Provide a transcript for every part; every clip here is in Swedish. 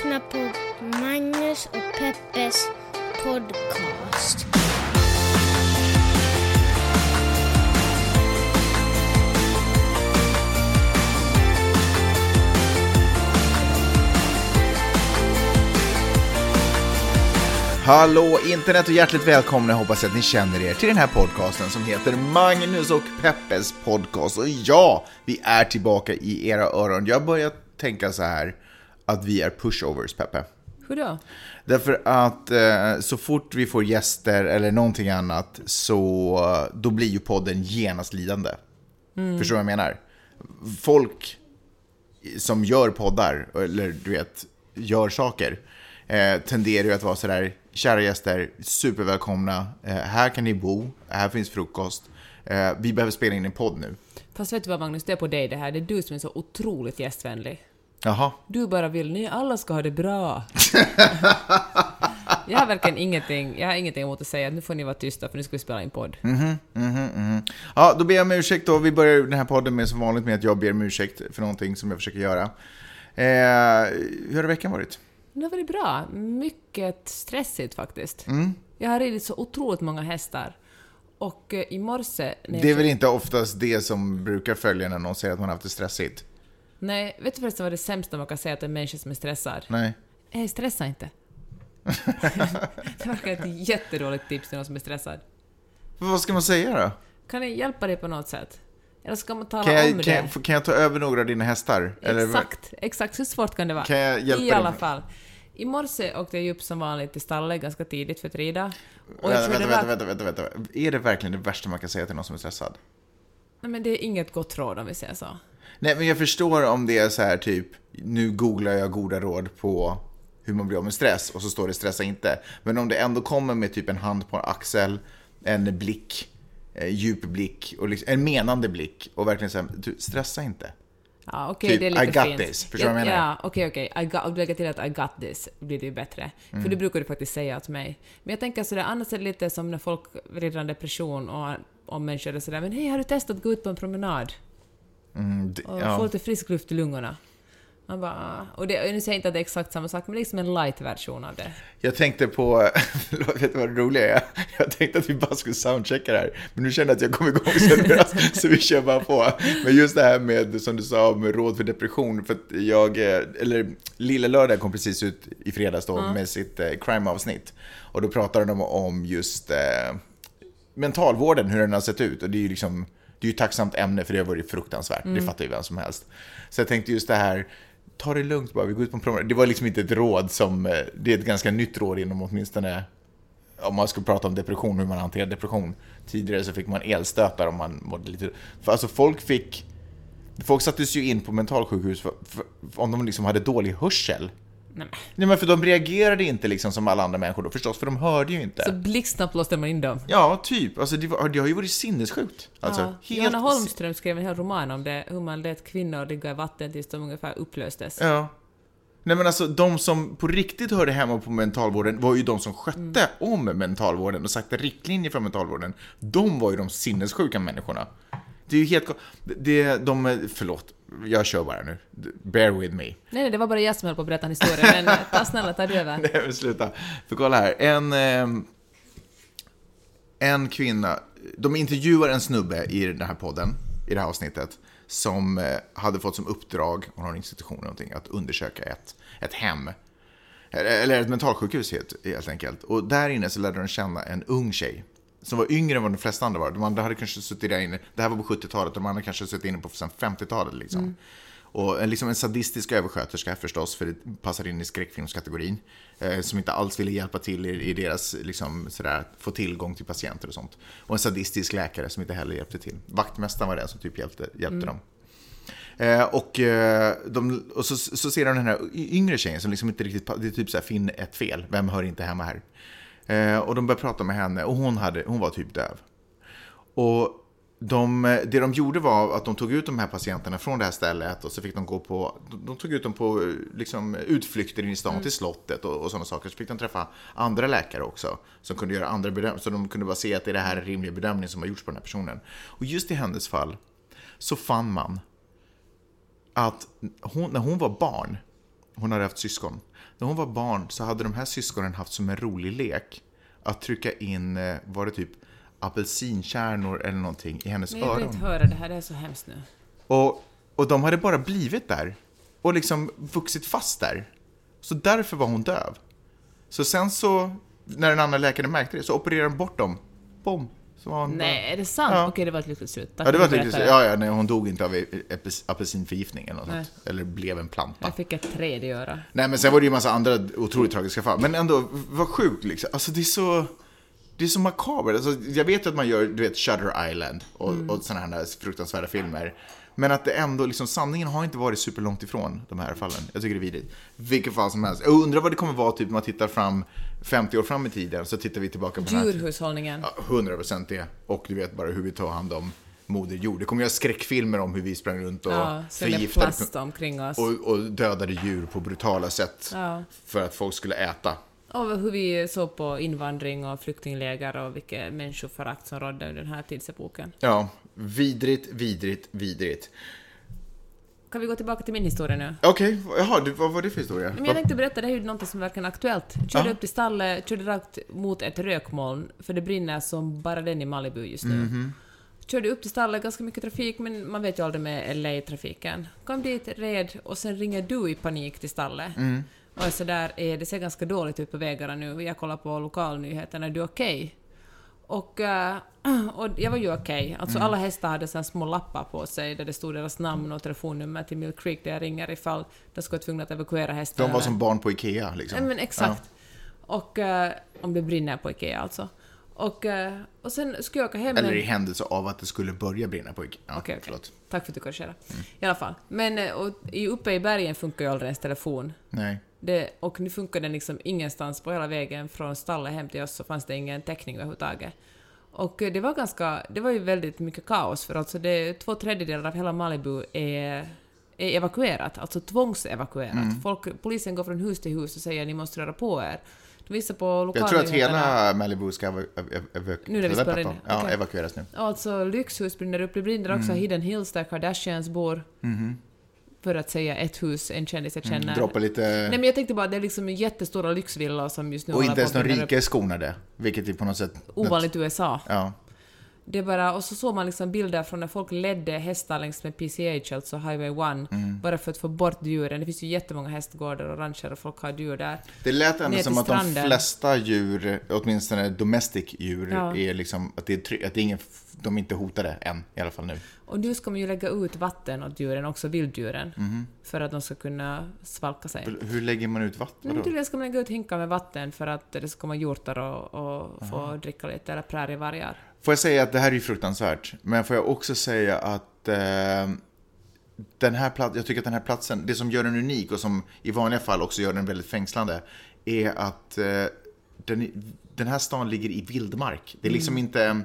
lyssnar på Magnus och Peppes podcast. Hallå internet och hjärtligt välkomna hoppas att ni känner er till den här podcasten som heter Magnus och Peppes podcast. Och ja, vi är tillbaka i era öron. Jag börjar tänka så här att vi är pushovers, Peppe. Hur då? Därför att eh, så fort vi får gäster eller någonting annat så då blir ju podden genast lidande. Förstår du vad jag menar? Folk som gör poddar, eller du vet, gör saker, eh, tenderar ju att vara sådär, kära gäster, supervälkomna, eh, här kan ni bo, här finns frukost, eh, vi behöver spela in en podd nu. Fast vet du vad Magnus, det är på dig det här. Det är du som är så otroligt gästvänlig. Jaha, Du bara vill, ni alla ska ha det bra. jag har verkligen ingenting, jag har ingenting emot att säga nu får ni vara tysta för nu ska vi spela in podd. Mm. Ja, då ber jag om ursäkt då. Vi börjar den här podden med som vanligt med att jag ber om ursäkt för någonting som jag försöker göra. Eh, hur har veckan varit? Det har varit bra. Mycket stressigt faktiskt. Mm. Jag har ridit så otroligt många hästar. Och eh, i morse... Det är jag- väl inte oftast det som brukar följa när någon säger att man har haft det stressigt? Nej, vet du förresten vad det sämsta man kan säga till en människa som är stressad? Nej. Hej, stressa inte. det verkar ett jättedåligt tips till någon som är stressad. Vad ska man säga då? Kan det hjälpa dig på något sätt? Eller ska man tala Kan om jag, det? kan, jag, kan jag ta över några av dina hästar? Eller- Exakt, exakt. Hur svårt kan det vara? Kan jag hjälpa I dig alla med- fall. I morse åkte jag upp som vanligt till stallet ganska tidigt för att rida. Och jag Vänta, vänta, det var... vänta, vänta, vänta, vänta. Är det verkligen det värsta man kan säga till någon som är stressad? Nej, men det är inget gott råd om vi säger så. Nej, men jag förstår om det är så här typ, nu googlar jag goda råd på hur man blir av med stress och så står det stressa inte. Men om det ändå kommer med typ en hand på en axel, en blick, eh, djup blick och liksom, en menande blick och verkligen säga, stressa inte. Ja, okej, Typ, det är lite I got fint. this. Förstår du vad jag menar? Ja, okej, okej. I got- Om du lägger till att I got this blir det ju bättre. Mm. För det brukar du faktiskt säga åt mig. Men jag tänker sådär, annars är det lite som när folk rider en depression och om människor är sådär, men hej, har du testat att gå ut på en promenad? Mm, d- och ja. få lite frisk luft i lungorna. Man bara, ah. och det, nu säger jag inte att det är exakt samma sak, men det liksom en light-version av det. Jag tänkte på, vet du vad det roliga är? Jag tänkte att vi bara skulle soundchecka det här, men nu känner jag att jag kom igång seriöst, så vi kör bara på. Men just det här med, som du sa, med råd för depression, för att jag, eh, eller Lilla Lördag kom precis ut i fredags då med sitt eh, crime-avsnitt. Och då pratade de om just eh, mentalvården, hur den har sett ut. Och det är ju liksom, det är ju ett tacksamt ämne för det har varit fruktansvärt, det fattar ju vem som helst. Så jag tänkte just det här, ta det lugnt bara, vi går ut på en promenad. Det var liksom inte ett råd som, eh, det är ett ganska nytt råd inom åtminstone, om man ska prata om depression, hur man hanterar depression. Tidigare så fick man elstötar om man mådde lite, för alltså folk fick, folk sattes ju in på mentalsjukhus för, för, om de liksom hade dålig hörsel. Nej. Nej men för de reagerade inte liksom som alla andra människor då förstås, för de hörde ju inte. Så blixtsnabbt låste man in dem. Ja, typ. Alltså det, var, det har ju varit sinnessjukt. Alltså, ja. Johanna Holmström skrev en hel roman om det, hur man lät kvinnor ligga i vatten tills de ungefär upplöstes. Ja. Nej men alltså de som på riktigt hörde hemma på mentalvården var ju de som skötte om mentalvården och satte riktlinjer för mentalvården. De var ju de sinnessjuka människorna. Det är ju helt... Det, de, förlåt, jag kör bara nu. Bear with me. Nej, nej, det var bara jag som höll på att berätta en historia, men eh, ta snälla, ta du över. Nej men sluta. För kolla här. En, ehm, en kvinna, de intervjuar en snubbe i den här podden, i det här avsnittet, som eh, hade fått som uppdrag, hon har en institution eller någonting, att undersöka ett, ett hem. Eller eller ett mentalsjukhus helt, helt enkelt. Och där inne så lärde de känna en ung tjej. Som var yngre än vad de flesta andra var. De andra hade kanske suttit där inne, det här var på 70-talet, de andra kanske suttit inne på sen 50-talet liksom. Och en, liksom en sadistisk översköterska förstås, för det passar in i skräckfilmskategorin. Eh, som inte alls ville hjälpa till i, i deras, liksom, sådär, få tillgång till patienter och sånt. Och en sadistisk läkare som inte heller hjälpte till. Vaktmästaren var den som typ hjälpte, hjälpte dem. Eh, och eh, de, och så, så ser de den här yngre tjejen som liksom inte riktigt, det är typ så här, finn ett fel, vem hör inte hemma här? Eh, och de börjar prata med henne och hon, hade, hon var typ döv. Och de, det de gjorde var att de tog ut de här patienterna från det här stället och så fick de gå på, de, tog ut dem på eh, liksom, utflykter in i stan till slottet och, och sådana saker. Så fick de träffa andra läkare också som kunde göra andra bedömningar. Så de kunde bara se att det är det här en rimlig bedömning som har gjorts på den här personen. Och just i hennes fall så fann man att hon, när hon var barn, hon hade haft syskon. När hon var barn så hade de här syskonen haft som en rolig lek att trycka in, eh, var det typ apelsinkärnor eller någonting i hennes Men jag vill öron. inte höra det här, det är så hemskt nu. Och, och de hade bara blivit där och liksom vuxit fast där. Så därför var hon döv. Så sen så, när den andra läkaren märkte det, så opererade de bort dem. Bom! Hon Nej, är det sant? Ja. Okej, det var ett lyckligt slut. Tack Ja, det var du lite, berättade. ja, ja, nej, hon dog inte av apels- apelsinförgiftning eller något sånt. Eller blev en planta. Jag fick ett tredje öra. Nej, men sen var det ju en massa andra otroligt tragiska fall. Men ändå, vad sjukt liksom. Alltså det är så... Det är så makabert. Alltså, jag vet att man gör, du vet, Shutter Island och, Mm. och sådana här fruktansvärda filmer. Men att det ändå, liksom, sanningen har inte varit superlångt ifrån de här fallen. Jag tycker det är vidrigt. Vilket fall som helst. Jag undrar vad det kommer vara typ när man tittar fram 50 år fram i tiden. Så tittar vi tillbaka på den här... Djurhushållningen. Ja, 100% det. Och du vet bara hur vi tar hand om Moder Jord. Det kommer göra skräckfilmer om hur vi sprang runt och Ja, förgiftade plast omkring oss. och, och dödade djur på brutala sätt Ja. för att folk skulle äta. Och hur vi såg på invandring och flyktingläger och vilket människoförakt som rådde under den här tidsepoken. Ja, vidrigt, vidrigt, vidrigt. Kan vi gå tillbaka till min historia nu? Okej, jaha, du, vad var det för historia? Men jag tänkte berätta, det här är ju något som verkar aktuellt. Jag körde Ja. upp till stallet, körde rakt mot ett rökmoln, för det brinner som bara den i Malibu just nu. Mhm. Körde upp till stallet, ganska mycket trafik, men man vet ju aldrig med LA-trafiken. Kom dit, red, och sen ringer du i panik till stallet. Mm. Och är sådär, eh, det ser ganska dåligt ut på vägarna nu, jag kollar på lokalnyheterna, är du okej? Och, eh, och jag var ju okej. Alltså Mm. alla hästar hade så här små lappar på sig där det stod deras namn och telefonnummer till Mill Creek där jag ringer ifall de skulle vara tvungna att evakuera hästarna. De var som barn på Ikea liksom. Nej men exakt. Och eh, om det brinner på Ikea alltså. Och, eh, och sen skulle jag åka hem... Eller i händelse av att det skulle börja brinna på Ikea. Ja, Okej, okej. förlåt. Tack för att du korrigerade. I alla fall. Men eh, och, uppe i bergen funkar ju aldrig ens telefon. Nej. Det, och nu funkar den liksom ingenstans på hela vägen från stallet hem till oss så fanns det ingen täckning överhuvudtaget. Och det var ganska, det var ju väldigt mycket kaos för alltså det, två tredjedelar av hela Malibu är, är evakuerat, alltså tvångsevakuerat. Mm. Folk, polisen går från hus till hus och säger ni måste röra på er. Visar på Jag tror att hela Malibu ska ev- ev- ev- Nu vi spelar in. Ja, Okej. evakueras nu. Alltså lyxhus brinner upp, det brinner också Mm. Hidden Hills där Kardashians bor. För att säga ett hus, en kändis jag känner. Mm, droppa lite... Nej men jag tänkte bara, det är liksom jättestora lyxvillor som just nu och inte ens de att rika är skonade. Vilket är på något sätt... Ovanligt USA. Ja. Det bara, och så såg man liksom bilder från när folk ledde hästar längs med PCH, alltså Highway 1, Mm. bara för att få bort djuren. Det finns ju jättemånga hästgårdar och rancher och folk har djur där. Det lät ändå som att de stranden. flesta djur, åtminstone domestic djur, Ja. är liksom, att det är, att det är ingen, de är inte hotade än, i alla fall nu. Och nu ska man ju lägga ut vatten åt djuren, också vilddjuren, Mhm. för att de ska kunna svalka sig. Hur- lägger man ut vatten då? tydligen ska man lägga ut hinkar med vatten för att det ska komma hjortar och, och få dricka lite, eller prärievargar. Får jag säga att det här är ju fruktansvärt, men får jag också säga att eh, den här plat- jag tycker att den här platsen, det som gör den unik och som i vanliga fall också gör den väldigt fängslande, är att eh, den, den här stan ligger i vildmark. Det är liksom inte...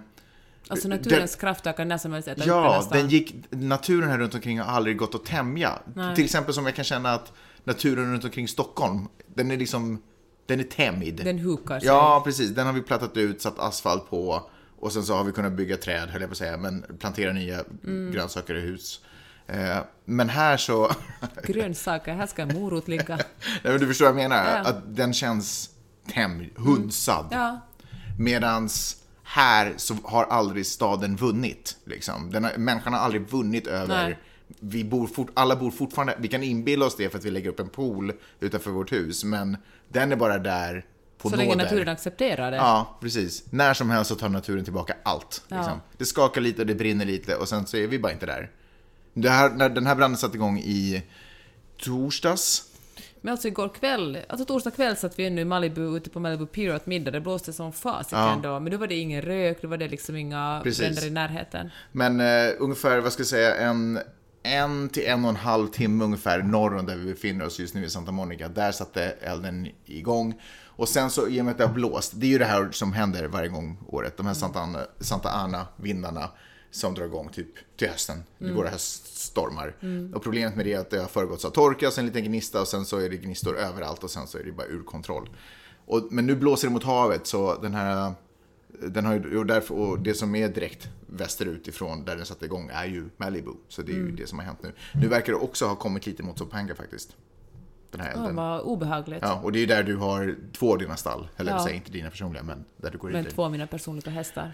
Alltså naturens krafter kan när som helst den Ja, den gick, naturen här runt omkring har aldrig gått att tämja. Nej. Till exempel som jag kan känna att naturen runt omkring Stockholm, den är liksom, den är tämjd. Den hukar sig. Ja, precis. Den har vi plattat ut, satt asfalt på och sen så har vi kunnat bygga träd, höll jag på att säga, men plantera nya Mm. grönsaker i hus. Eh, men här så... Grönsaker, här ska en morot ligga. Nej, men du förstår vad jag menar? Ja. Att den känns tämjd, hunsad. Ja, Medans här så har aldrig staden vunnit. Liksom. Den har, människan har aldrig vunnit över... Nej. Vi bor fort, alla bor fortfarande... Vi kan inbilla oss det för att vi lägger upp en pool utanför vårt hus, men den är bara där på så nåder. länge naturen accepterar det. Ja, precis. När som helst så tar naturen tillbaka allt. Ja. Liksom. Det skakar lite, det brinner lite och sen så är vi bara inte där. Det här, när den här branden satte igång i torsdags. Men alltså igår kväll, alltså torsdag kväll satt vi ännu i Malibu, ute på Malibu Pier åt middag. Det blåste som fasiken Ja. då, men då var det ingen rök, då var det liksom inga Precis. bränder i närheten. Men eh, ungefär, vad ska jag säga, en, en till en och en halv timme ungefär norr om där vi befinner oss just nu i Santa Monica. Där satte elden igång. Och sen så, i och med att det har blåst, det är ju det här som händer varje gång året. De här Santa Ana, Santa Ana-vindarna som drar igång typ till hösten. Det går höststormar. Och problemet med det är att det har föregåtts av torka, sen en liten gnista och sen så är det gnistor överallt och sen så är det bara ur kontroll. Och, men nu blåser det mot havet så den här den har ju, och, därför, och det som är direkt västerut ifrån där den satte igång är ju Malibu. Så det är ju det som har hänt nu. Nu verkar det också ha kommit lite mot Topanga faktiskt. Den här Ja, elden. vad obehagligt. Ja, och det är där du har två av dina stall. Eller Ja. säger inte dina personliga, men där du går Men in. två av mina personliga hästar.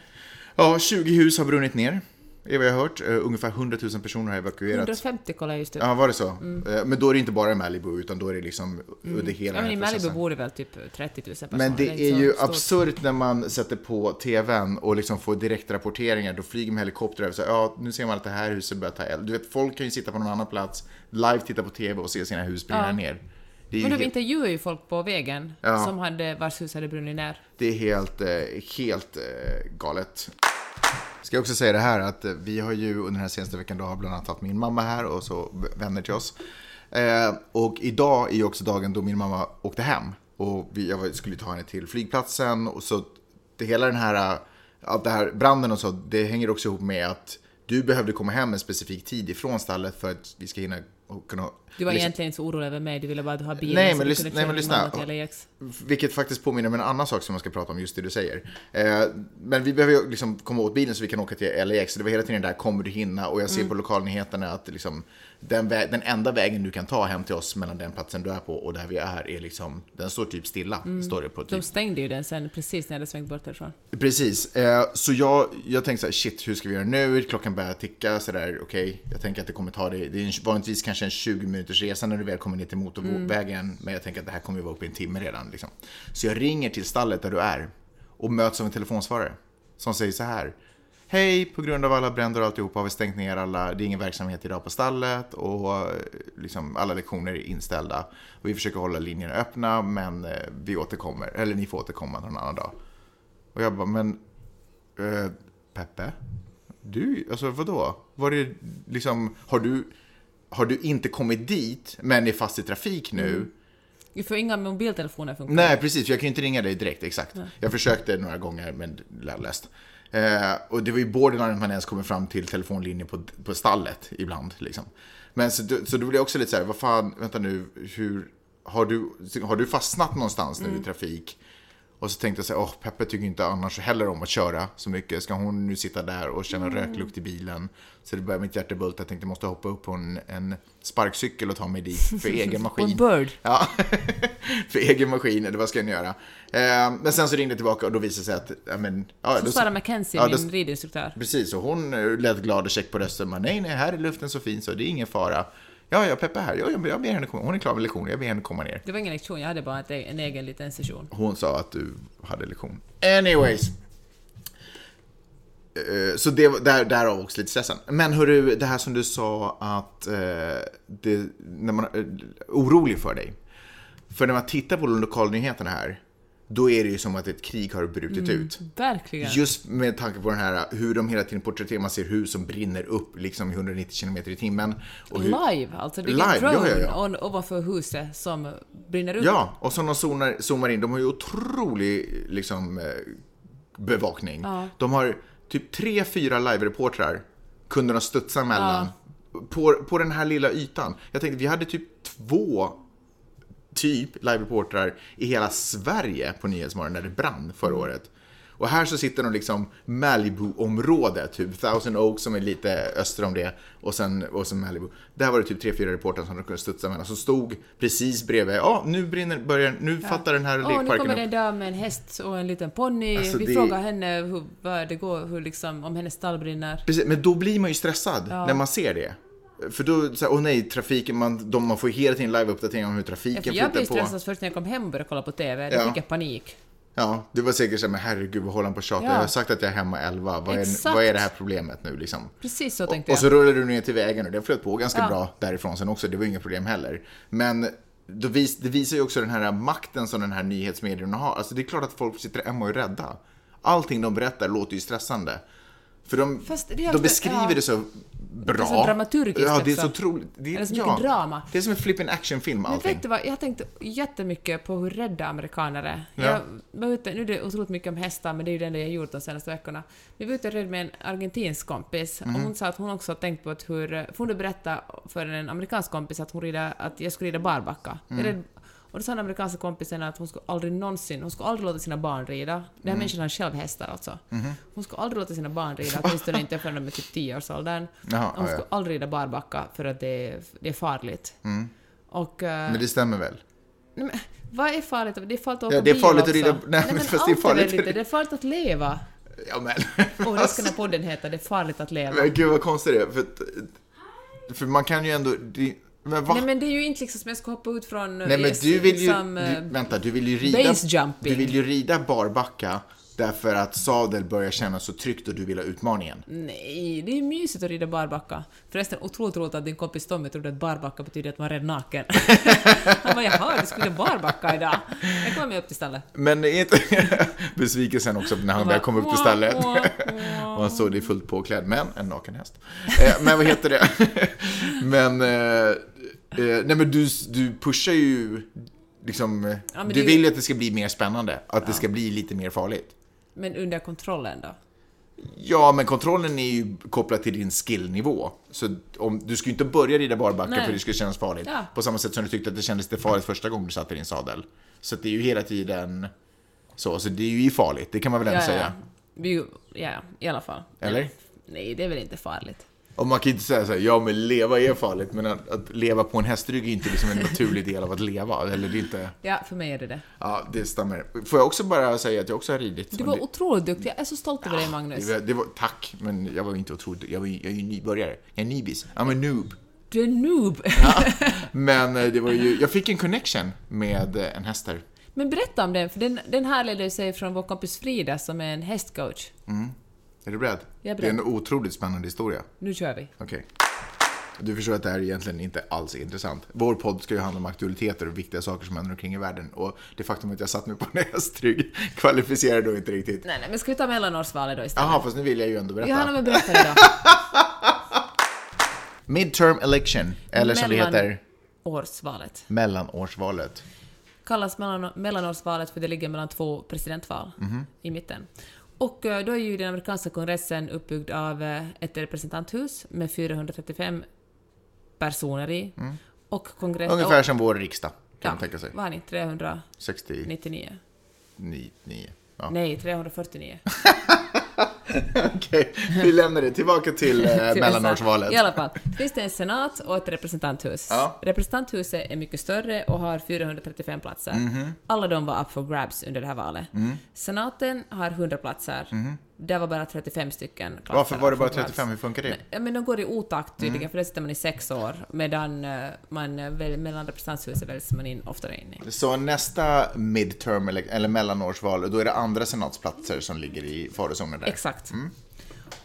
Ja, 20 hus har brunnit ner. Är vad jag har hört. Uh, ungefär 100 000 personer har evakuerat. 150 kollade jag just upp. Ja, var det så? Eh, Men då är det inte bara i Malibu, utan då är det liksom under hela Ja, men i Malibu bor det väl typ 30 000 personer. Men det inte är så ju absurt när man sätter på tvn och liksom får direktrapporteringar. Då flyger med helikopter över så ja, nu ser man att det här huset börjar ta eld. Du vet, folk kan ju sitta på någon annan plats, live titta på tv och se sina hus brinna Ja. ner. Det är, Men de helt, intervjuar ju folk på vägen Ja. som hade, vars hus hade brunnit ner. det är helt, eh, helt eh, galet. Ska jag också säga det här att eh, vi har ju under den här senaste veckan då har bland annat haft min mamma här och så vänner till oss. Eh, och idag är ju också dagen då min mamma åkte hem. Och vi, jag skulle ta henne till flygplatsen och så det, hela den här, eh, allt det här branden och så, det hänger också ihop med att du behövde komma hem en specifik tid ifrån stallet för att vi ska hinna och kunna... Du var egentligen inte så orolig över mig, du ville bara ha bilen Nej, men lys- nej, men lyssna. Vilket faktiskt påminner om en annan sak som jag ska prata om, just det du säger. Eh, men vi behöver ju liksom komma åt bilen så vi kan åka till LAX. Det var hela tiden där, kommer du hinna? Och jag ser på lokalnyheterna att liksom, den, vä- den enda vägen du kan ta hem till oss mellan den platsen du är på och där vi är, är liksom, den står typ stilla. Står det på De typ. stängde ju den sen precis när jag hade svängt bort därifrån. Precis, eh, så jag, jag tänkte så här, shit, hur ska vi göra nu? Klockan börjar ticka, sådär, okej. Jag tänker att det kommer ta det, det är en, vanligtvis kanske en 20 minuters resa när du väl kommer ner till motorvägen. Men jag tänker att det här kommer ju vara uppe i en timme redan. Liksom. Så jag ringer till stallet där du är och möts av en telefonsvarare som säger så här. Hej, på grund av alla bränder och alltihopa har vi stängt ner alla, det är ingen verksamhet idag på stallet och eh, liksom alla lektioner är inställda. Och vi försöker hålla linjerna öppna men eh, vi återkommer, eller ni får återkomma någon annan dag. Och jag bara, men eh, Peppe? Du, alltså vadå? Var det liksom, har du, har du inte kommit dit men är fast i trafik nu? Vi får inga mobiltelefoner funkar. Nej, precis. För jag kan ju inte ringa dig direkt, exakt. Jag försökte några gånger, men lärlöst. Eh, och det var ju borderline att man ens kommer fram till telefonlinjen på, på stallet ibland. Liksom. Men så, så då blev jag också lite så här, vad fan, vänta nu, hur, har du, har du fastnat någonstans nu i trafik? Och så tänkte jag så här, åh, Peppe tycker inte annars heller om att köra så mycket. Ska hon nu sitta där och känna röklukt i bilen? Så det började mitt hjärta bulta. Jag tänkte jag måste hoppa upp på en, en sparkcykel och ta mig dit för egen På en maskin. bird. Ja, för egen maskin, eller vad ska jag nu göra? Eh, men sen så ringde jag tillbaka och då visade det sig att, ja men... Ja, Så då- Sara McKenzie, ja, min ridinstruktör. Precis, och hon eh, lät glad och check på rösten. Men, nej, nej, här är luften så fin så det är ingen fara. Ja, ja, Peppe här. Ja, jag, jag ber henne komma. Hon är klar med lektionen. Jag ber henne komma ner. Det var ingen lektion, jag hade bara en egen liten session. Hon sa att du hade lektion. Anyways. Eh, Så det, var- där, därav också lite stressen. Men hörru, det här som du sa att eh, det, när man är orolig för dig. För när man tittar på lokalnyheterna här, då är det ju som att ett krig har brutit ut. Verkligen. Just med tanke på den här, hur de hela tiden porträtterar, man ser hus som brinner upp liksom i 190 km i timmen. Och hur, Live, alltså det är Live, ja, drone ja, ja. on- ovanför huset som brinner upp. Ja, och som de zoomar, zoomar in. De har ju otrolig liksom, eh, bevakning. De har typ tre, fyra live-reportrar kunde de studsa mellan. På, på den här lilla ytan. Jag tänkte, vi hade typ två typ live-reportrar i hela Sverige på Nyhetsmorgon när det brann förra året. Och här så sitter de liksom Malibu-området, typ Thousand Oaks som är lite öster om det och sen, och sen Malibu. Där var det typ tre, fyra reportrar som de kunde studsa mellan som stod precis bredvid. Ja, nu brinner, börjar, nu fattar den här nu lekparken kommer det en dam med en häst och en liten ponny. Alltså, Vi det- frågar henne hur det går, hur liksom, om hennes stall brinner. Precis, men då blir man ju stressad när man ser det. För då, så här, åh nej, trafiken, man, de, man får hela tiden live-uppdateringar om hur trafiken För jag blev flyttar på. stressad först när jag kom hem och började kolla på TV. Då Ja. fick jag panik. Ja, du var säkert såhär, men herregud vad håller han på att tjata? Ja. Jag har sagt att jag är hemma 11, vad är, vad är det här problemet nu liksom? Precis så Och, tänkte och så jag. rullade du ner till vägen och det flöt på ganska Ja. bra därifrån sen också, det var inget problem heller. Men vis, det visar ju också den här makten som den här nyhetsmedierna har. Alltså det är klart att folk sitter hemma och är rädda. Allting de berättar låter ju stressande. För de, är de beskriver ja. det så bra. Det är så dramaturgiskt Ja, det är så otroligt. Det Det är så mycket drama. Det är som en flippin' actionfilm Men allting. vet du vad, jag tänkte jättemycket på hur rädda amerikaner är. Ja. Jag var ute, nu är det otroligt mycket om hästar, men det är ju det enda jag gjort de senaste veckorna. Vi var ute och red med en argentinsk kompis, Mhm. och hon sa att hon också har tänkt på att hur... För hon berätta för en amerikansk kompis att, hon rider, att jag skulle rida barbacka. Mm. Jag red- Och då sa den amerikanska kompisen att hon skulle aldrig någonsin, hon skulle aldrig låta sina barn rida. Den här Mm. människan har själv hästar alltså. Mhm. Hon skulle aldrig låta sina barn rida, åtminstone inte förrän de är typ 10-årsåldern. Jaha, Hon ja, skulle aldrig rida barbacka för att det är, det är farligt. Och... eh, Men det stämmer väl? nej, men, vad är farligt? Det är farligt att åka Ja, det är bil farligt att också. rida- nej, men fast det är farligt att- lite- Det är farligt att leva. Ja, men... Och det ska den här podden heta, Det är farligt att leva. Men gud vad konstigt det är. För, att- för man kan ju ändå... Det, men va? Nej men det är ju inte liksom som jag ska hoppa ut från... Nej men eh, du vill ju, liksom, du, eh, vänta, du vill ju rida, du vill ju rida barbacka därför att sadel börjar kännas så tryggt och du vill ha utmaningen. Nej, det är mysigt att rida barbacka. Förresten, otroligt roligt att din kompis Tommy trodde att barbacka betyder att man är naken. Han bara jaha, du skulle barbacka idag. Jag kommer upp till stallet. Men är inte besvikelsen också när han väl kom upp till "Wah, stallet och han såg dig fullt påklädd, men en naken häst. Eh, men vad heter det? men, eh, eh, nej men du, du pushar ju liksom, eh, men du vill ju att det ska bli mer spännande, att det ska bli lite mer farligt. Men under kontrollen då? Ja, men kontrollen är ju kopplad till din skillnivå. Så om, du ska ju inte börja rida barbacka Nej. för det ska kännas farligt. Ja. På samma sätt som du tyckte att det kändes lite farligt första gången du satt i din sadel. Så det är ju hela tiden så. Så det är ju farligt, det kan man väl ändå säga. Vi, ja, i alla fall. Eller? Nej, det är väl inte farligt. Och man kan inte säga så här, ja men leva är farligt, men att, att leva på en hästrygg är inte liksom en naturlig del av att leva. Eller det är inte, Ja, för mig är det det. ja det stämmer. Får jag också bara säga att jag också har ridit. Du var det, otroligt duktig. Jag är så stolt över dig, Magnus. det, var- det var, tack, men jag var inte otroligt, jag, var, jag är ju nybörjare. Jag är nybis, I'm a noob. Du är noob. Men eh, det var ju, jag fick en connection med eh, en häst här. Men berätta om den, för den, den här leder sig från vår kompis Frida som är en hästcoach. Är du beredd? Jag är Det är beredd. en otroligt spännande historia. Nu kör vi. Okej. Du förstår att det här egentligen inte alls är intressant. Vår podd ska ju handla om aktualiteter och viktiga saker som händer omkring i världen. Och det faktum att jag satt mig på en hästrygg kvalificerar då inte riktigt. Nej, nej, men ska vi ta mellanårsvalet då istället? Jaha, fast nu vill jag ju ändå berätta. Johanna, men berätta då. Midterm election, eller som det heter, Årsvalet. mellanårsvalet. Kallas mellan, mellanårsvalet för det ligger mellan två presidentval Mhm. i mitten. Och eh, då är ju den amerikanska kongressen uppbyggd av eh, ett representanthus med 435 personer i. Och kongress... Mm. Ungefär och, som vår riksdag, kan ja, man tänka sig. Vad har ni? 399? 69. Ja. Nej, 349. Okej, vi lämnar det. Tillbaka till eh, mellanårsvalet. I alla fall, finns det en senat och ett representanthus. Ja. Representanthuset är mycket större och har 435 platser. Mhm. Alla de var up for grabs under det här valet. Mm. Senaten har 100 platser. Det var bara 35 stycken platser. Varför var det bara for grabs. 35? Hur funkar det? Ja, men de går i otakt tydligen, Mm. för det sitter man i sex år, medan eh, man eh, väl, mellan representanthuset väljs man in oftare in i. Så nästa midterm eller, eller mellanårsval, då är det andra senatsplatser som ligger i farozonen där? Exakt. Mm.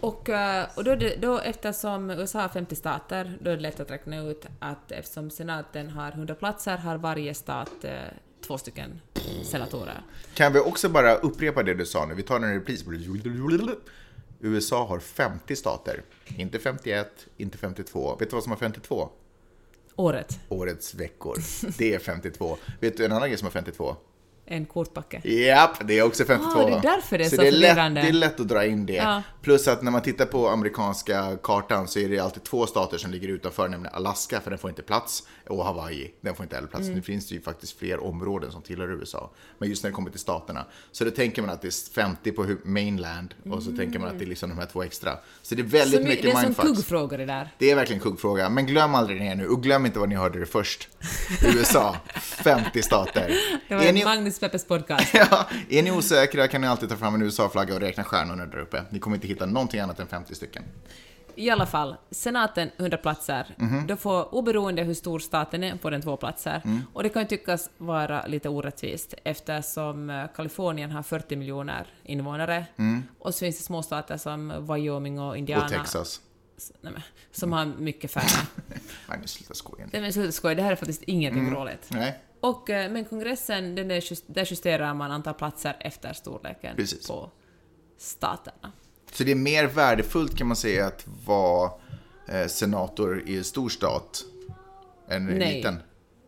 Och, eh, och då, det, då eftersom USA har 50 stater, då är det lätt att räkna ut att eftersom senaten har 100 platser har varje stat två stycken senatorer. Kan vi också bara upprepa det du sa nu? Vi tar en repris. USA har 50 stater. Inte 51, inte 52. Vet du vad som har 52? Året. Årets veckor. Det är 52. Vet du en annan grej som har 52? En kortbacke. Japp, det är också 52. Ah, det är därför det är så det är lätt. Det är lätt att dra in det. Ja. Plus att när man tittar på amerikanska kartan så är det alltid två stater som ligger utanför, nämligen Alaska, för den får inte plats, och Hawaii, den får inte heller plats. Mm. Nu finns det ju faktiskt fler områden som tillhör USA. Men just när det kommer till staterna. Så då tänker man att det är 50 på mainland, och så tänker man att det är liksom de här två extra. Så det är väldigt Så my- mycket det är som mindfucks. kuggfrågor det där. Det är verkligen en kuggfråga, men glöm aldrig det nu. Och glöm inte vad ni hörde det först. USA, 50 stater. Det var Är Magnus Peppes podcast. Ja, är ni osäkra kan ni alltid ta fram en USA-flagga och räkna stjärnorna där uppe. Ni kommer inte hitta någonting annat än 50 stycken. I alla fall, senaten 100 platser. Mhm. Då får, oberoende hur stor staten är, får den två platser. Mm. Och det kan ju tyckas vara lite orättvist eftersom eh, Kalifornien har 40 miljoner invånare. Och så finns det småstater som Wyoming och Indiana. Mm. Och Texas. Nej, men, som har mycket färre. Magnus, sluta skoja. Nej men sluta skoja, det här är faktiskt ingenting Mm. roligt. Nej, Och, eh, men kongressen, den är, just, där justerar man antal platser efter storleken Precis. på staterna. så det är mer värdefullt kan man säga att vara eh, senator i en stor stat än i en Nej. liten.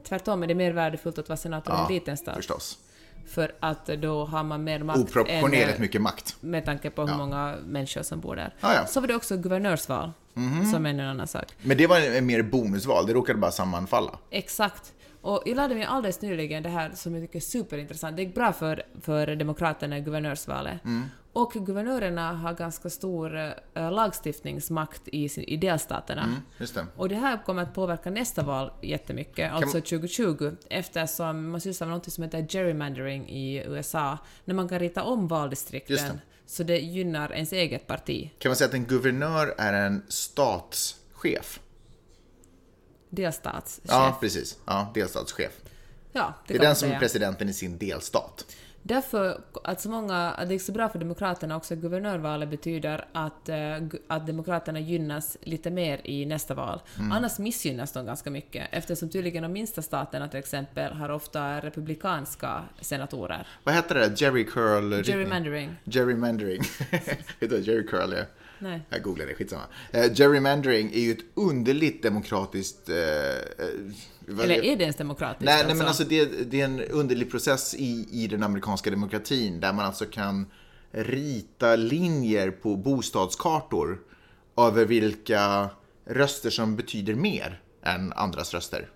Tvärtom är det mer värdefullt att vara senator i en liten stat. förstås. För att då har man mer makt Oproportionerligt än, mycket makt. med tanke på hur Ja. många människor som bor där. Ja, ja. Så var det också guvernörsval, Mhm. som är en annan sak. Men det var en mer bonusval, det råkade bara sammanfalla. Exakt. Och jag lärde mig alldeles nyligen det här som jag tycker är superintressant. Det gick bra för, för Demokraterna i guvernörsvalet. Mm. Och guvernörerna har ganska stor eh, lagstiftningsmakt i, sin, i delstaterna. Mm, det. Och det här kommer att påverka nästa val jättemycket, alltså 2020, eftersom man sysslar med något som heter gerrymandering i USA, när man kan rita om Just det. valdistrikten så det gynnar ens eget parti. Kan man säga att en guvernör är en statschef? Delstatschef. Ja, precis. Ja, delstatschef. Ja, Det det, är den som är presidenten i sin delstat. Därför att så många, att det är så bra för Demokraterna också, guvernörvalet betyder att, eh, att Demokraterna gynnas lite mer i nästa val. Mm. Annars missgynnas de ganska mycket, eftersom tydligen de minsta staterna till exempel har ofta republikanska senatorer. Vad heter det? Jerry curl? Gerrymandering. Gerrymandering. Jerry curl är? Nej. Jag googlar det, skitsamma. Eh, gerrymandering är ju ett underligt demokratiskt... Eh, eh, Eller är det ens demokratiskt? Nej, nej men alltså det, det är en underlig process i, i den amerikanska demokratin där man alltså kan rita linjer på bostadskartor över vilka röster som betyder mer än andras röster.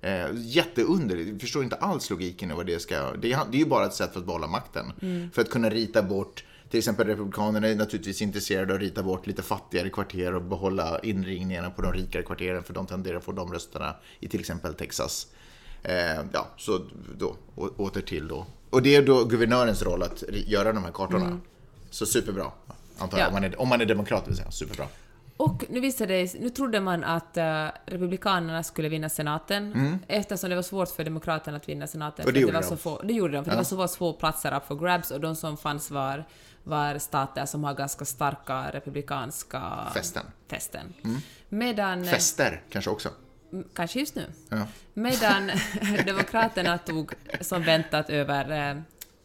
Eh, jätteunderligt, förstår inte alls logiken i vad det ska... Det är, det är ju bara ett sätt för att behålla makten. För att kunna rita bort, till exempel Republikanerna är naturligtvis intresserade av att rita bort lite fattigare kvarter och behålla inringningarna på de rikare kvarteren för de tenderar att få de rösterna i till exempel Texas. Eh, ja, så då, å, åter till då. Och det är då guvernörens roll att göra de här kartorna. Så superbra, antar jag, Ja. om, man är, om man är demokrat vill säga. Superbra. Och nu visade det nu trodde man att eh, Republikanerna skulle vinna senaten, eftersom det var svårt för Demokraterna att vinna senaten. Mm. Och det gjorde var de. så få, det gjorde de, för Ja. det var så få platser up for grabs och de som fanns var, var stater som har ganska starka republikanska Fästen. fästen. Medan... Fester kanske också. m- Kanske just nu. Ja. Medan Demokraterna tog som väntat över, kong,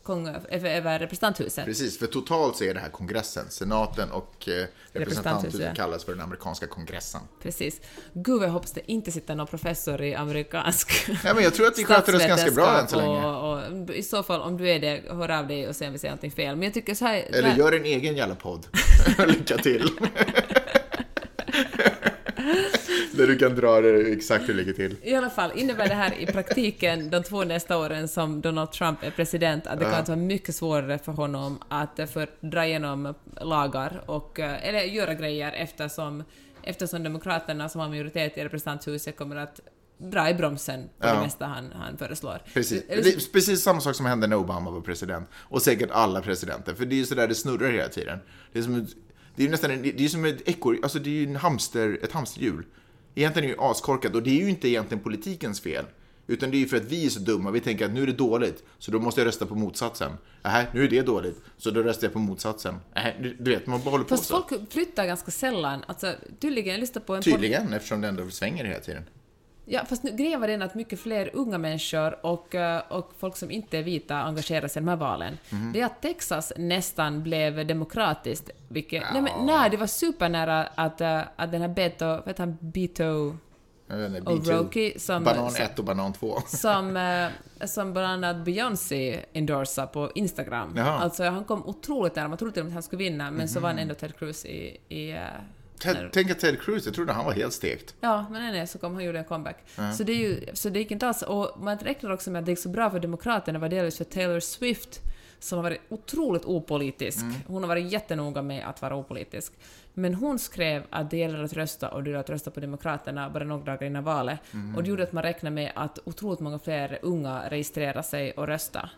över, representanthuset. Precis, för totalt så är det här kongressen, senaten och eh, representanthuset kallas för den amerikanska kongressen. Precis. Gud jag hoppas det inte sitter någon professor i amerikansk Ja, men jag tror att vi sköter oss ganska bra än så länge. Och, och, I så fall, om du är det, hör av dig och se om vi säger någonting fel. Men jag tycker så här... Eller gör en egen jävla podd. Lycka till. Där du kan dra det exakt hur det ligger till. I alla fall innebär det här i praktiken de två nästa åren som Donald Trump är president att det kommer att vara mycket svårare för honom att eh, för, dra igenom lagar och, eh, eller göra grejer eftersom, eftersom Demokraterna som har majoritet i representanthuset kommer att dra i bromsen på Ja. det mesta han, han föreslår. Precis. Eller Det så- är precis samma sak som hände när Obama var president. Och säkert alla presidenter. För det är ju sådär det snurrar hela tiden. Det är som det är nästan en, det är som ett ekorre, alltså det är ju en hamster, ett hamsterhjul. Egentligen är det ju askorkat och det är ju inte egentligen politikens fel. Utan det är ju för att vi är så dumma. Vi tänker att nu är det dåligt, så då måste jag rösta på motsatsen. Nej, nu är det dåligt, så då röstar jag på motsatsen. Nej, du, vet, man bara håller på Fast så. folk flyttar ganska sällan. Alltså, tydligen, jag lyssnade på en Tydligen, eftersom det ändå svänger hela tiden. Ja, fast nu, grejen var den att mycket fler unga människor och, eh, och folk som inte är vita engagerar sig i de här valen. Mhm. Det är att Texas nästan blev demokratiskt, vilket... Nej, men, nej, det var supernära att, eh, att den här Beto, vad heter han, Beto Jag vet inte, och B2. Roki som... Banan som- 1 och banan 2. som, eh, som bland annat Beyoncé endorsade på Instagram. Jaha. Mhm. Alltså han kom otroligt nära, man trodde till och med att han skulle vinna, men så vann ändå Ted Cruz i... i Ted, tänk att Ted Cruz, jag trodde han var helt stekt. Ja, men nej, nej, så kom han gjorde en comeback. Så, det är ju, så det gick inte alls. Och man räknar också med att det gick så bra för Demokraterna var delvis för Taylor Swift, som har varit otroligt opolitisk. Hon har varit jättenoga med att vara opolitisk. Men hon skrev att det gäller att rösta och det gäller att rösta på Demokraterna bara några dagar innan valet. Och det gjorde att man räknade med att otroligt många fler unga registrerar sig och röstar.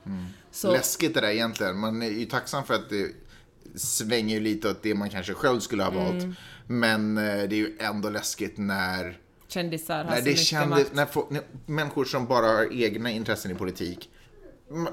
Så, Läskigt det där egentligen. Man är ju tacksam för att det svänger ju lite åt det man kanske själv skulle ha valt. Mm. Men eh, det är ju ändå läskigt när, kändisar har när så det mycket kändes, makt. när, när människor som bara har egna intressen i politik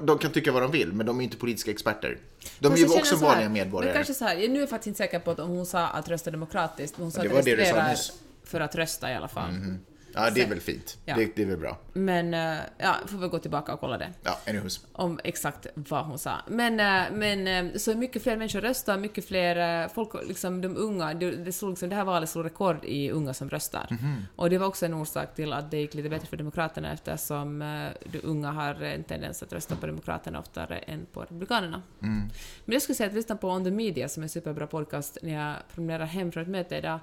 de kan tycka vad de vill, men de är inte politiska experter. De Fast är ju också vanliga medborgare. Men kanske så här, nu är jag faktiskt inte säker på att om hon sa att rösta demokratiskt, men hon sa det att var det du sa nyss. för att rösta i alla fall. Ja, det är väl fint. Ja. Det, det är väl bra. Men, eh, ja, får väl gå tillbaka och kolla det. Ja, anyways. Om exakt vad hon sa. Men, eh, men eh, så mycket fler människor röstar, mycket fler, folk, liksom de unga, det, det, slog, liksom, det här valet slog rekord i unga som röstar. Mhm. Och det var också en orsak till att det gick lite bättre för Demokraterna eftersom de unga har en tendens att rösta på Demokraterna oftare än på Republikanerna. Mm. Men jag skulle säga att lyssna på On the Media som är en superbra podcast när jag promenerar hem från ett möte idag.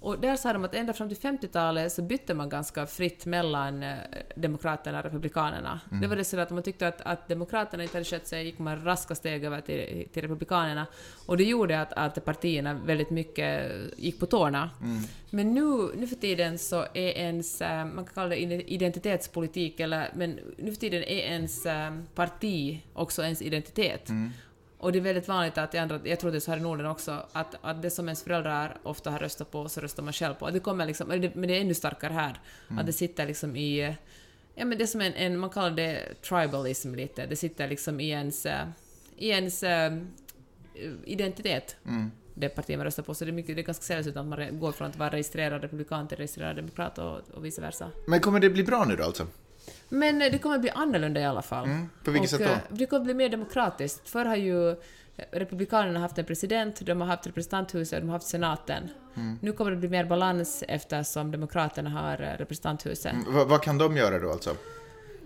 Och där sa de att ända fram till 50-talet så bytte man ganska fritt mellan eh, Demokraterna och Republikanerna. Det var det så att om man tyckte att, att Demokraterna inte hade skött sig gick man raska steg över till, till Republikanerna. Och det gjorde att, att partierna väldigt mycket gick på tårna. Men nu, nu för tiden så är ens, eh, man kan kalla det identitetspolitik, eller, men nu för tiden är ens eh, parti också ens identitet. Och det är väldigt vanligt att i andra, jag tror det är så här i Norden också, att, att det som ens föräldrar ofta har röstat på, så röstar man själv på. Det kommer liksom, det- men det är ännu starkare här. Att det sitter liksom i... Ja men det är som en, en, man kallar det tribalism lite. Det sitter liksom i ens, eh, i ens eh, identitet. Det parti man röstar på. Så det är, mycket, det är ganska sällsynt att man går från att vara registrerad republikan till registrerad demokrat och, och vice versa. Men kommer det bli bra nu då alltså? Men eh, det kommer bli annorlunda i alla fall. Mm, på vilket och, sätt då? eh, Det kommer bli mer demokratiskt. Förr har ju Republikanerna haft en president, de har haft representanthuset, de har haft senaten. Mm. Nu kommer det bli mer balans eftersom Demokraterna har eh, representanthuset. Mm, vad, vad kan de göra då alltså?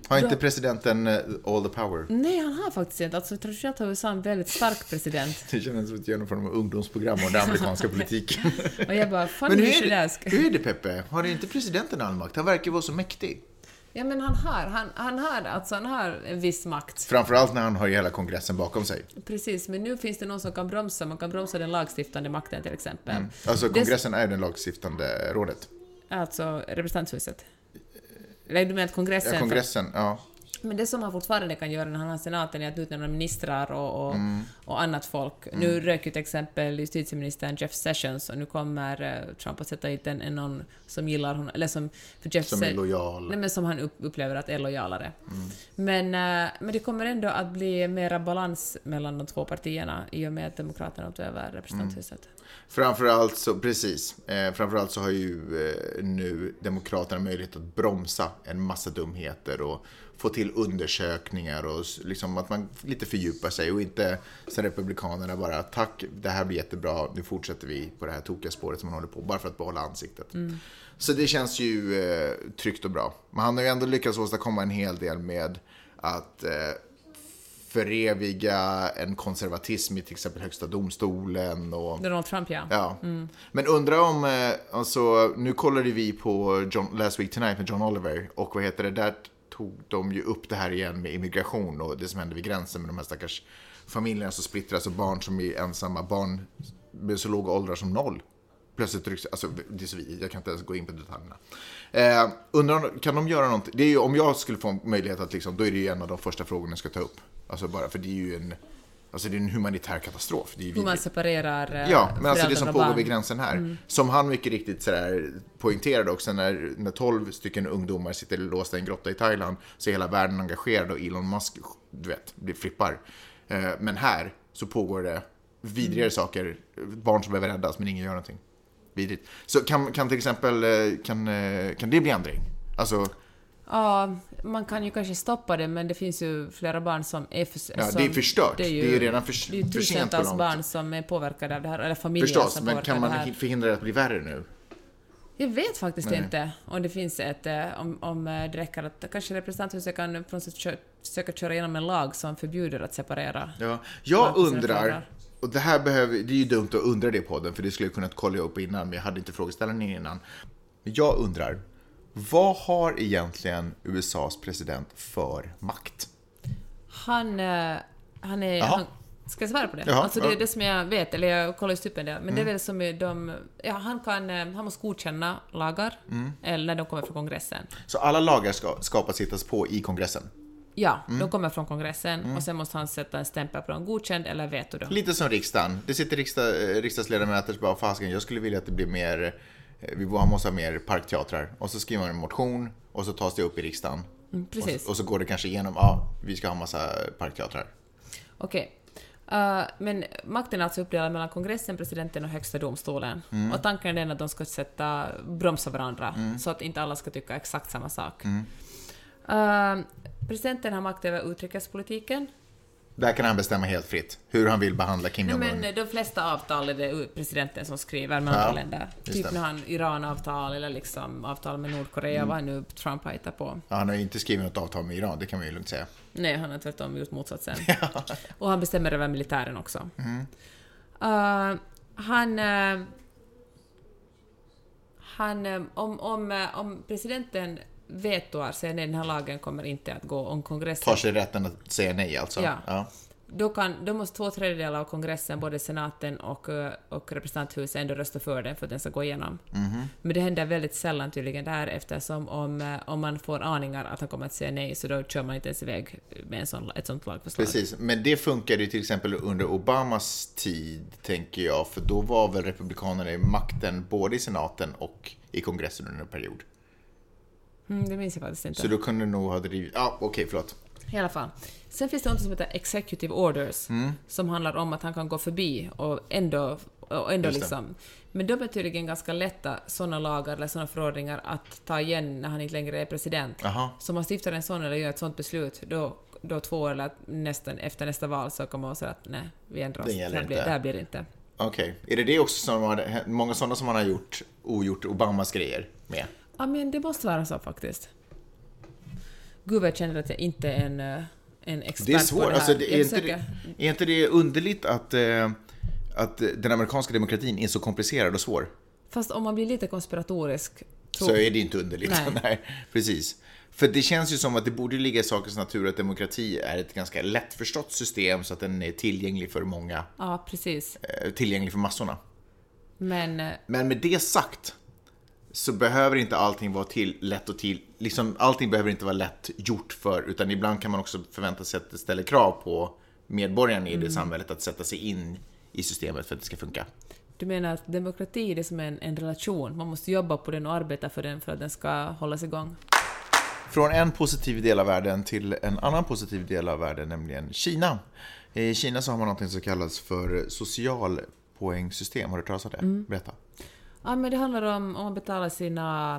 Har inte presidenten eh, all the power? Nej, han har faktiskt inte. Alltså, traditionellt har USA en väldigt stark president. Det känns som ett genomförande av ungdomsprogram om den amerikanska politiken. Och jag bara, fan Men hur är det, hur är det Peppe? Har inte presidenten all makt? Han verkar vara så mäktig. Ja, men han har, han, han har, alltså han har en viss makt. Framförallt när han har hela kongressen bakom sig. Precis, men nu finns det någon som kan bromsa. Man kan bromsa den lagstiftande makten till exempel. Alltså Det- kongressen är det lagstiftande rådet. Alltså representanthuset. Nej, du menar kongressen... Ja, kongressen, ja. Men det som han fortfarande kan göra när han har senaten är att utnämna ministrar och, och, Mm. och annat folk. Nu rök ju till exempel justitieministern Jeff Sessions och nu kommer eh, Trump att sätta hit en, en någon som gillar honom, eller som... För Jeff Som är lojal. Nej, men som han upp, upplever att är lojalare. Mm. Men, eh, men det kommer ändå att bli mera balans mellan de två partierna i och med att Demokraterna tog över representanthuset. Framförallt så, precis. Eh, framförallt så har ju eh, nu Demokraterna möjlighet att bromsa en massa dumheter och få till undersökningar och liksom att man lite fördjupar sig och inte som Republikanerna bara tack, det här blir jättebra, nu fortsätter vi på det här tokiga spåret som man håller på, bara för att behålla ansiktet. Så det känns ju eh, tryggt och bra. Men han har ju ändå lyckats åstadkomma en hel del med att eh, föreviga en konservatism i till exempel Högsta domstolen och Donald Trump, ja. Ja. Men undrar om, eh, alltså, nu kollade vi på John, Last Week Tonight med John Oliver och vad heter det, där tog de ju upp det här igen med immigration och det som hände vid gränsen med de här stackars familjerna som splittras och barn som är ensamma, barn med så låga åldrar som noll. Plötsligt rycks, alltså det är så vid, jag kan inte ens gå in på detaljerna. Eh, undrar kan de göra någonting? Det är ju, om jag skulle få möjlighet att liksom, då är det ju en av de första frågorna jag ska ta upp. Alltså bara, för det är ju en, alltså det är en humanitär katastrof. Det är Hur man vidrigt. separerar eh, Ja, men alltså det som pågår barn. vid gränsen här. Som han mycket riktigt sådär poängterade också, när, när 12 stycken ungdomar sitter låsta i en grotta i Thailand så är hela världen engagerad och Elon Musk, du vet, blir flippar. Eh, Men här så pågår det vidrigare saker, barn som behöver räddas men ingen gör någonting. Vidrigt. Så kan, kan till exempel, eh, kan, kan det bli ändring? Alltså, Ja, man kan ju kanske stoppa det, men det finns ju flera barn som är för, Ja, som, det är förstört. Det är ju redan för- det är ju för sent på tusentals långt. barn som är påverkade av det här, eller familjer förstås, som men kan det man förhindra det att bli värre nu? Jag vet faktiskt Nej. inte om det finns ett, eh, om, om eh, det räcker att kanske representanthuset kan på något sätt kö- försöka köra igenom en lag som förbjuder att separera. Ja, jag undrar, och det här behöver, det är ju dumt att undra det på podden för det skulle jag kunnat kolla upp innan men jag hade inte frågeställningen innan. Men jag undrar, vad har egentligen USAs president för makt? Han, eh, han är... Han, ska jag svara på det? Jaha, alltså det är ja. Mm. det som jag vet, eller jag kollar just upp en del, men det är väl som de... Ja, han kan... eh, Han måste godkänna lagar, Mm. eller när de kommer från kongressen. Så alla lagar ska skapas hittas på i kongressen? Ja, Mm. de kommer från kongressen och sen måste han sätta en stämpel på dem, godkänd eller veto. Lite som riksdagen. Det sitter riksdag, eh, riksdagsledamöter som bara, fasken, jag skulle vilja att det blir mer, vi måste ha mer parkteatrar. Och så skriver man en motion och så tas det upp i riksdagen. Mm, Och precis. så, och så går det kanske igenom, ja, vi ska ha massa parkteatrar. Okej. Uh, men makten är alltså uppdelad mellan kongressen, presidenten och högsta domstolen. Mm. Och tanken är den att de ska sätta, bromsa varandra, så att inte alla ska tycka exakt samma sak. Mm. Uh, presidenten har makt över utrikespolitiken. Där kan han bestämma helt fritt hur han vill behandla Kim Nej, Jong-Un. men de flesta avtal är det presidenten som skriver med andra Ja, länder. Typ det. när han Iran-avtal eller liksom avtal med Nordkorea, Mm. vad han nu Trump har hittat på. Ja, han har ju inte skrivit något avtal med Iran, det kan man ju lugnt säga. Nej, han har tvärtom gjort motsatsen. Och han bestämmer över militären också. Mm. Uh, han... Uh, Han, eh, om, om, om presidenten vetoar, nej den här lagen kommer inte att gå, om kongressen... Tar sig rätten att säga nej alltså? Ja. Då, kan, då måste två tredjedelar av kongressen, både senaten och, eh, och representanthuset, ändå rösta för den för att den ska gå igenom. Mhm. Men det händer väldigt sällan tydligen där eftersom om, eh, om man får aningar att han kommer att säga nej så då kör man inte ens iväg med en sån, ett sånt lagförslag. Precis, men det funkade ju till exempel under Obamas tid, tänker jag, för då var väl Republikanerna i makten både i senaten och i kongressen under en period. Mm, det minns jag faktiskt inte. Så då kunde nog ha drivit... Ja, okej, förlåt. I alla fall. Sen finns det något som heter executive orders, Mm. som handlar om att han kan gå förbi och ändå, och ändå det. liksom... Men de är tydligen ganska lätta, sådana lagar eller sådana förordningar, att ta igen när han inte längre är president. Jaha. Så om man stiftar en sån eller gör ett sånt beslut, då, då två år eller nästan efter nästa val så kommer man säga att nej, vi ändrar oss. Det här blir, inte. där blir det inte. Okej. Är det det också som man, många sådana som man har gjort, ogjort Obamas grejer med? Ja, men det måste vara så faktiskt. Gud jag känner att jag inte är en, eh, en expert Det är på svårt. det här. Alltså, det, är, inte det, är inte det underligt att, eh, att den amerikanska demokratin är så komplicerad och svår? Fast om man blir lite konspiratorisk... Så är det inte underligt. Nej. Nej. precis. För det känns ju som att det borde ligga i sakens natur att demokrati är ett ganska lättförstått system så att den är tillgänglig för många, Ja, precis. eh, tillgänglig för massorna. Men Men med det sagt så behöver inte allting vara till, lätt och till, liksom allting behöver inte vara lätt gjort för, utan ibland kan man också förvänta sig att det ställer krav på medborgarna i det samhället att sätta sig in i systemet för att det ska funka. du menar att demokrati är det som en, en relation? Man måste jobba på den och arbeta för den för att den ska hållas igång? Från en positiv del av världen till en annan positiv del av världen, nämligen Kina. I Kina så har man något som kallas för socialpoängsystem. Har du hört talas om det? Berätta. Ja, men det handlar om om man betalar sina...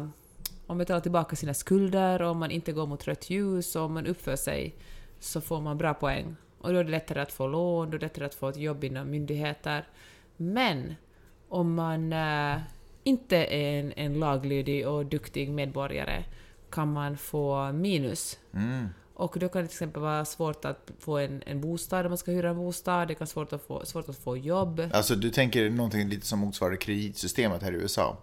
Om man betalar tillbaka sina skulder, och om man inte går mot rött ljus och om man uppför sig så får man bra poäng. Och då är det lättare att få lån, då är det lättare att få ett jobb inom myndigheter. Men om man äh, inte är en, en laglydig och duktig medborgare kan man få minus. Mm. Och då kan det till exempel vara svårt att få en, en bostad om man ska hyra en bostad, det kan vara svårt att få, svårt att få jobb. Alltså du tänker någonting lite som motsvarar kreditsystemet här i USA.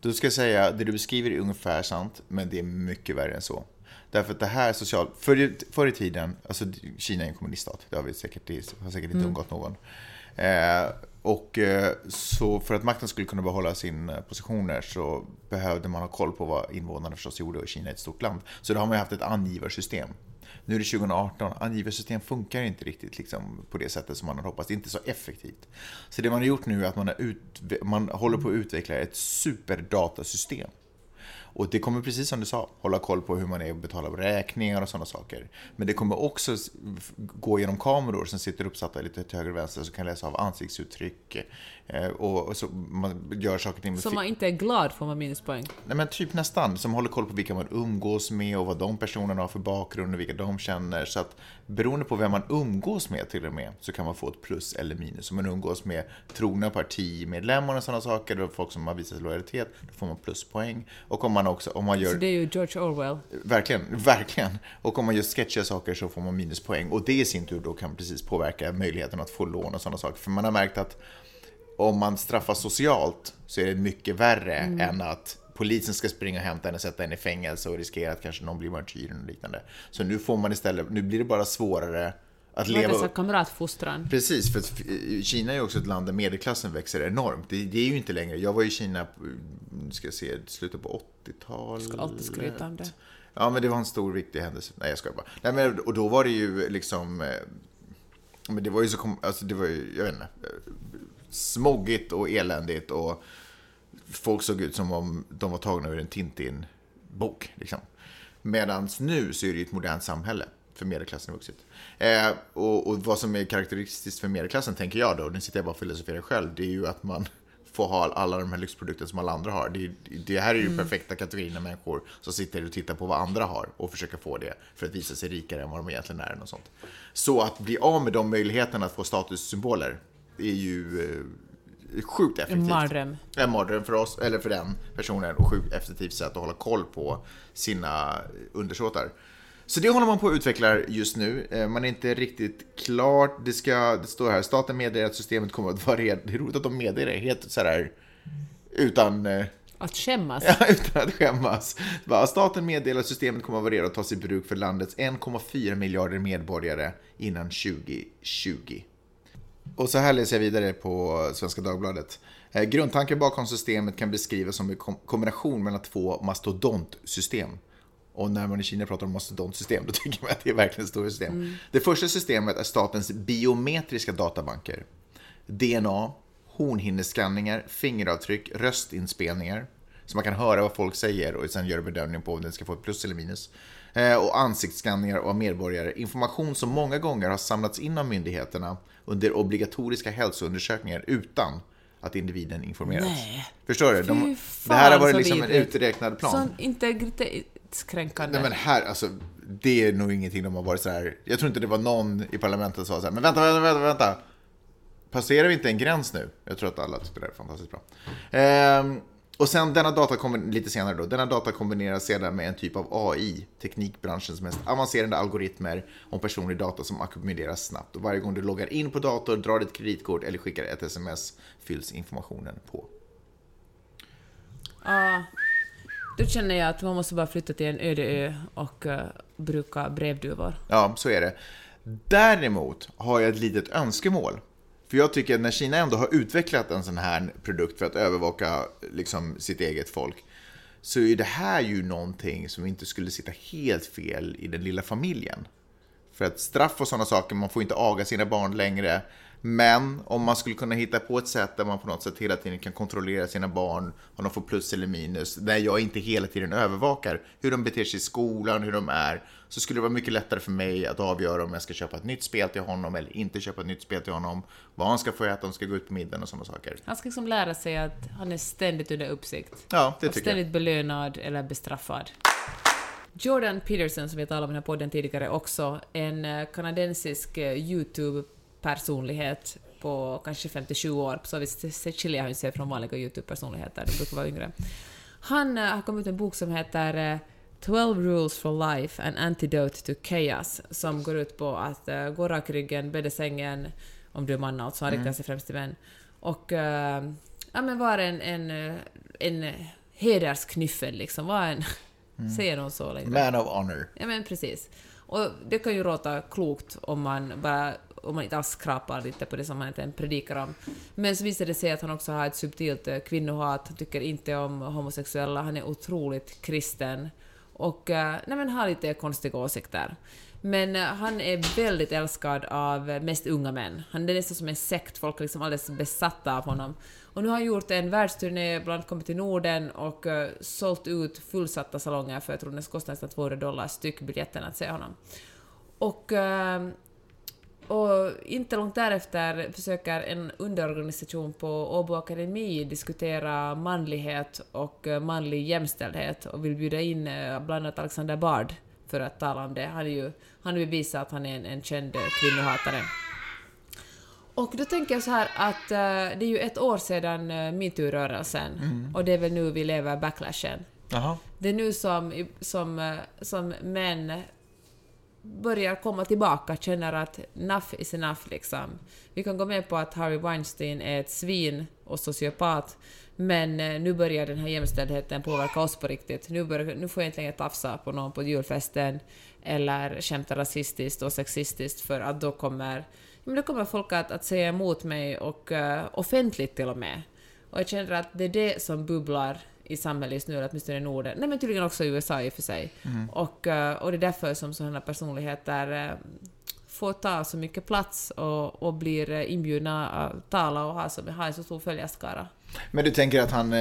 Då ska säga, det du beskriver är ungefär sant, men det är mycket värre än så. Därför att det här social... Förr, förr i tiden, alltså Kina är en kommuniststat, det har vi säkert, det har säkert inte undgått någon. Eh, och eh, så för att makten skulle kunna behålla sina eh, positioner så behövde man ha koll på vad invånarna förstås gjorde och Kina är ett stort land. Så då har man ju haft ett angivarsystem. Nu är det 2018, angivarsystem funkar inte riktigt liksom, på det sättet som man hade hoppats, det är inte så effektivt. Så det man har gjort nu är att man, har ut, man håller på att utveckla ett superdatasystem. Och det kommer precis som du sa, hålla koll på hur man är och betala räkningar och sådana saker. Men det kommer också gå genom kameror som sitter uppsatta lite till höger och vänster som kan läsa av ansiktsuttryck. Eh, och, och så man gör saker och ting Så man inte är glad får man minuspoäng. Nej men typ nästan, som håller koll på vilka man umgås med och vad de personerna har för bakgrund och vilka de känner. Så att beroende på vem man umgås med till och med så kan man få ett plus eller minus. Om man umgås med trogna partimedlemmar och sådana saker, och folk som har visat lojalitet, då får man pluspoäng. Och om man också, om man gör... Så det är ju George Orwell. Verkligen, verkligen. Och om man gör sketchiga saker så får man minuspoäng. Och det i sin tur då kan precis påverka möjligheten att få lån och sådana saker. För man har märkt att om man straffas socialt så är det mycket värre än att polisen ska springa och hämta en och sätta en i fängelse och riskera att kanske någon blir martyr och liknande. Så nu får man istället, nu blir det bara svårare att leva upp. kamratfostran? Precis, för Kina är ju också ett land där medelklassen växer enormt. Det, det är ju inte längre. Jag var i Kina, nu ska jag se, slutet på 80-talet. Ska alltid skryta om det. Ja, men det var en stor viktig händelse. Nej, jag skojar bara. Nej, men, och då var det ju liksom... eh, Men det var ju så... kom- Alltså, det var ju, jag vet inte. Smoggigt och eländigt och folk såg ut som om de var tagna ur en Tintin-bok. Liksom. Medan nu så är det ett modernt samhälle för medelklassen har vuxit. Eh, och, och vad som är karaktäristiskt för medelklassen, tänker jag då, nu sitter jag bara och filosoferar själv, det är ju att man får ha alla de här lyxprodukterna som alla andra har. Det, det här är ju perfekta kategorin av människor som sitter och tittar på vad andra har och försöker få det för att visa sig rikare än vad de egentligen är. Och sånt. Så att bli av med de möjligheterna att få statussymboler är ju eh, sjukt effektivt. En mardröm. En mardröm för oss, eller för den personen, och sjukt effektivt sätt att hålla koll på sina undersåtar. Så det håller man på att utveckla just nu. Eh, Man är inte riktigt klart. Det, ska, det står här, staten meddelar att systemet kommer att vara redo. Det är roligt att de meddelar det helt så här utan... eh, Att skämmas? Ja, utan att skämmas. Bara, staten meddelar att systemet kommer att variera och tas i bruk för landets 1,4 miljarder medborgare innan 2020. Och så här läser jag vidare på Svenska Dagbladet. Eh, Grundtanken bakom systemet kan beskrivas som en kom- kombination mellan två mastodontsystem. Och när man i Kina pratar om mastodontsystem, då tycker man att det är verkligen stora system. Det första systemet är statens biometriska databanker. DNA, hornhinneskanningar, fingeravtryck, röstinspelningar. Så man kan höra vad folk säger och sen göra bedömning på om den ska få ett plus eller minus. Eh, Och ansiktsskanningar av medborgare. Information som många gånger har samlats in av myndigheterna under obligatoriska hälsoundersökningar utan att individen informerats. Nej. Förstår du? De, det här har varit liksom en uträknad plan. Sån integritetskränkande. Nej men här, alltså, det är nog ingenting de har varit så här. Jag tror inte det var någon i parlamentet som sa så här, men vänta, vänta, vänta, vänta. Passerar vi inte en gräns nu? Jag tror att alla tyckte det är fantastiskt bra. Ehm, och sen denna data lite senare då. Denna data kombineras sedan med en typ av AI, teknikbranschens mest avancerade algoritmer om personlig data som ackumuleras snabbt. Och varje gång du loggar in på dator, drar ditt kreditkort eller skickar ett sms fylls informationen på. Ja. Då känner jag att man måste bara flytta till en öde ö och uh, bruka brevduvor. Ja, så är det. Däremot har jag ett litet önskemål. För jag tycker att när Kina ändå har utvecklat en sån här produkt för att övervaka liksom, sitt eget folk, så är det här ju någonting som inte skulle sitta helt fel i den lilla familjen. För att straff och sådana saker, man får inte aga sina barn längre. Men om man skulle kunna hitta på ett sätt där man på något sätt hela tiden kan kontrollera sina barn, om de får plus eller minus, där jag inte hela tiden övervakar hur de beter sig i skolan, hur de är, så skulle det vara mycket lättare för mig att avgöra om jag ska köpa ett nytt spel till honom eller inte köpa ett nytt spel till honom, vad han ska få äta, om han ska gå ut på middagen och sådana saker. Han ska liksom lära sig att han är ständigt under uppsikt. Ja, det och tycker jag. ständigt belönad eller bestraffad. Jordan Peterson, som vi talade om i den här podden tidigare, också en eh, kanadensisk eh, YouTube-personlighet på kanske 57 år. På så vis skiljer han sig från vanliga YouTube-personligheter, de brukar vara yngre. Han eh, har kommit ut en bok som heter 12 rules for life, an antidote to chaos, som går ut på att uh, gå rak ryggen, bädda sängen, om du är man alltså, han riktar sig främst till män, och eh, ja, men vara en, en, eh, en hedersknyffel liksom, vara en... Säger någon så längre? Man of honor. Ja men precis. Och det kan ju låta klokt om man bara om man inte alls skrapar lite på det som han egentligen predikar om. Men så visar det sig att han också har ett subtilt kvinnohat, han tycker inte om homosexuella, han är otroligt kristen och eh, nej men har lite konstiga åsikter. Men eh, han är väldigt älskad av mest unga män. Han är nästan som en sekt, folk är liksom alldeles besatta av honom. Och nu har han gjort en världsturné, bland annat kommit till Norden och uh, sålt ut fullsatta salonger för jag tror det kostar nästan 200 dollar styck biljetten att se honom. Och, och inte långt därefter försöker en underorganisation på Åbo Akademi diskutera manlighet och eh, manlig jämställdhet och vill bjuda in eh, bland annat Alexander Bard för att tala om det. Han är ju han har bevisat att han är en, en känd kvinnohatare. Och då tänker jag så här att eh, det är ju ett år sedan uh, metoo-rörelsen och det är väl nu vi lever backlashen. Jaha. Det är nu som, som, som män börjar komma tillbaka, känner att enough is enough liksom. Vi kan gå med på att Harry Weinstein är ett svin och sociopat, men eh, nu börjar den här jämställdheten påverka oss på riktigt. Nu, börjar, nu får jag inte längre tafsa på någon på julfesten eller skämta rasistiskt och sexistiskt för att då kommer, men då kommer folk att, att säga emot mig och uh, offentligt till och med. Och jag känner att det är det som bubblar i samhället just nu, eller åtminstone i Norden. Nej men tydligen också i USA i och för sig. Och, eh, och det är därför som sådana personligheter eh, får ta så mycket plats och, och blir eh, inbjudna att tala och ha, så, ha en så stor följarskara. Men du tänker att han,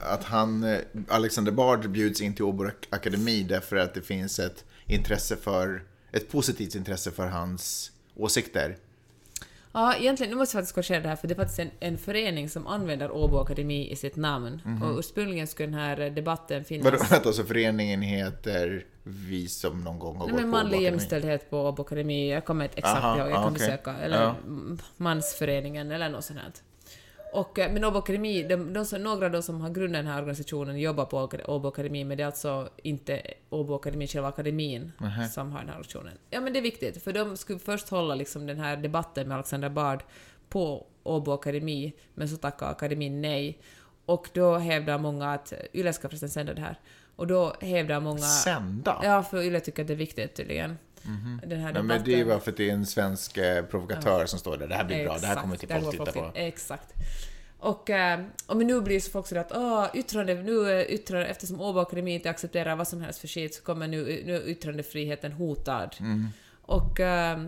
att han, Alexander Bard bjuds in till Åbo Akademi därför att det finns ett intresse för, ett positivt intresse för hans åsikter? Ja, egentligen, nu måste jag faktiskt korrigera det här, för det är faktiskt en, en förening som använder Åbo Akademi i sitt namn. Och ursprungligen skulle den här debatten finnas... Vadå, vänta, så föreningen heter Vi som någon gång har Nej, gått men på Åbo manlig jämställdhet på Åbo Akademi, jag kommer inte exakt Aha, ihåg, jag ah, kan okej. försöka. Eller Ja. mm, Mansföreningen eller något sånt här. Och, eh, men Åbo Akademi, de, de som, några av de som har grundat den här organisationen jobbar på Åbo- Akademi, men det är alltså inte Åbo Akademi, själva akademin, som har den här organisationen. Ja, men det är viktigt, för de skulle först hålla liksom den här debatten med Alexander Bard på Åbo Akademi, men så tackade akademin nej. och då hävdar många att Yle ska förresten sända det här. Och då hävdar många... Sända? Ja, för Yle tycker att det är viktigt tydligen. Den här Nej, men det är ju bara för att det är en svensk eh, provokatör som står där. Det här blir bra, det här Exakt, kommer till här folk titta på. Exakt. Och, eh, och men nu blir så folk sådär att Åh, yttrande, nu är yttrande, eftersom Åbo Akademi inte accepterar vad som helst för skit så kommer nu, nu yttrandefriheten hotad. Mm. Och eh,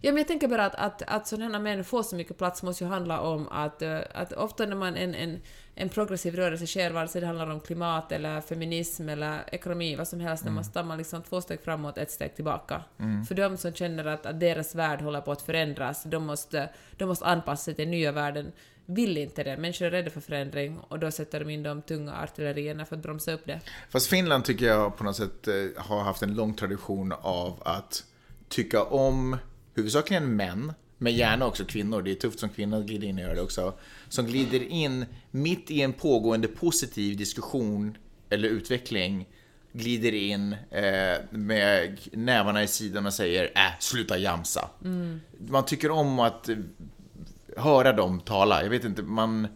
ja, men jag tänker bara att, att, att sådana män får så mycket plats måste ju handla om att, eh, att ofta när man en, en, en progressiv rörelse sker, vare sig det handlar om klimat eller feminism eller ekonomi, vad som helst, när man stammar liksom två steg framåt, ett steg tillbaka. För de som känner att, att deras värld håller på att förändras, de måste, de måste anpassa sig till den nya världen, vill inte det. Människor är rädda för förändring och då sätter de in de tunga artillerierna för att bromsa upp det. Fast Finland tycker jag på något sätt eh, har haft en lång tradition av att tycka om huvudsakligen män, men gärna också kvinnor. Det är tufft som kvinna att glida in och göra det också. Som glider in mitt i en pågående positiv diskussion eller utveckling glider in eh, med nävarna i sidan och säger äh, sluta jamsa. Man tycker om att eh, höra dem tala. Jag vet inte, man...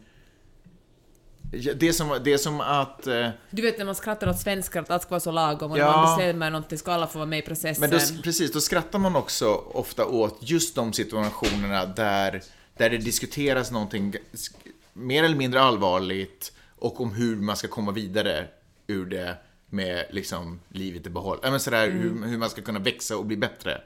Det är som, det är som att... Eh, Du vet när man skrattar åt svenskar att allt ska vara så lagom och Ja. när man bestämmer någonting ska alla få vara med i processen. Men då, precis, då skrattar man också ofta åt just de situationerna där, där det diskuteras någonting mer eller mindre allvarligt och om hur man ska komma vidare ur det med liksom livet i behåll. Ja, men sådär, hur, hur man ska kunna växa och bli bättre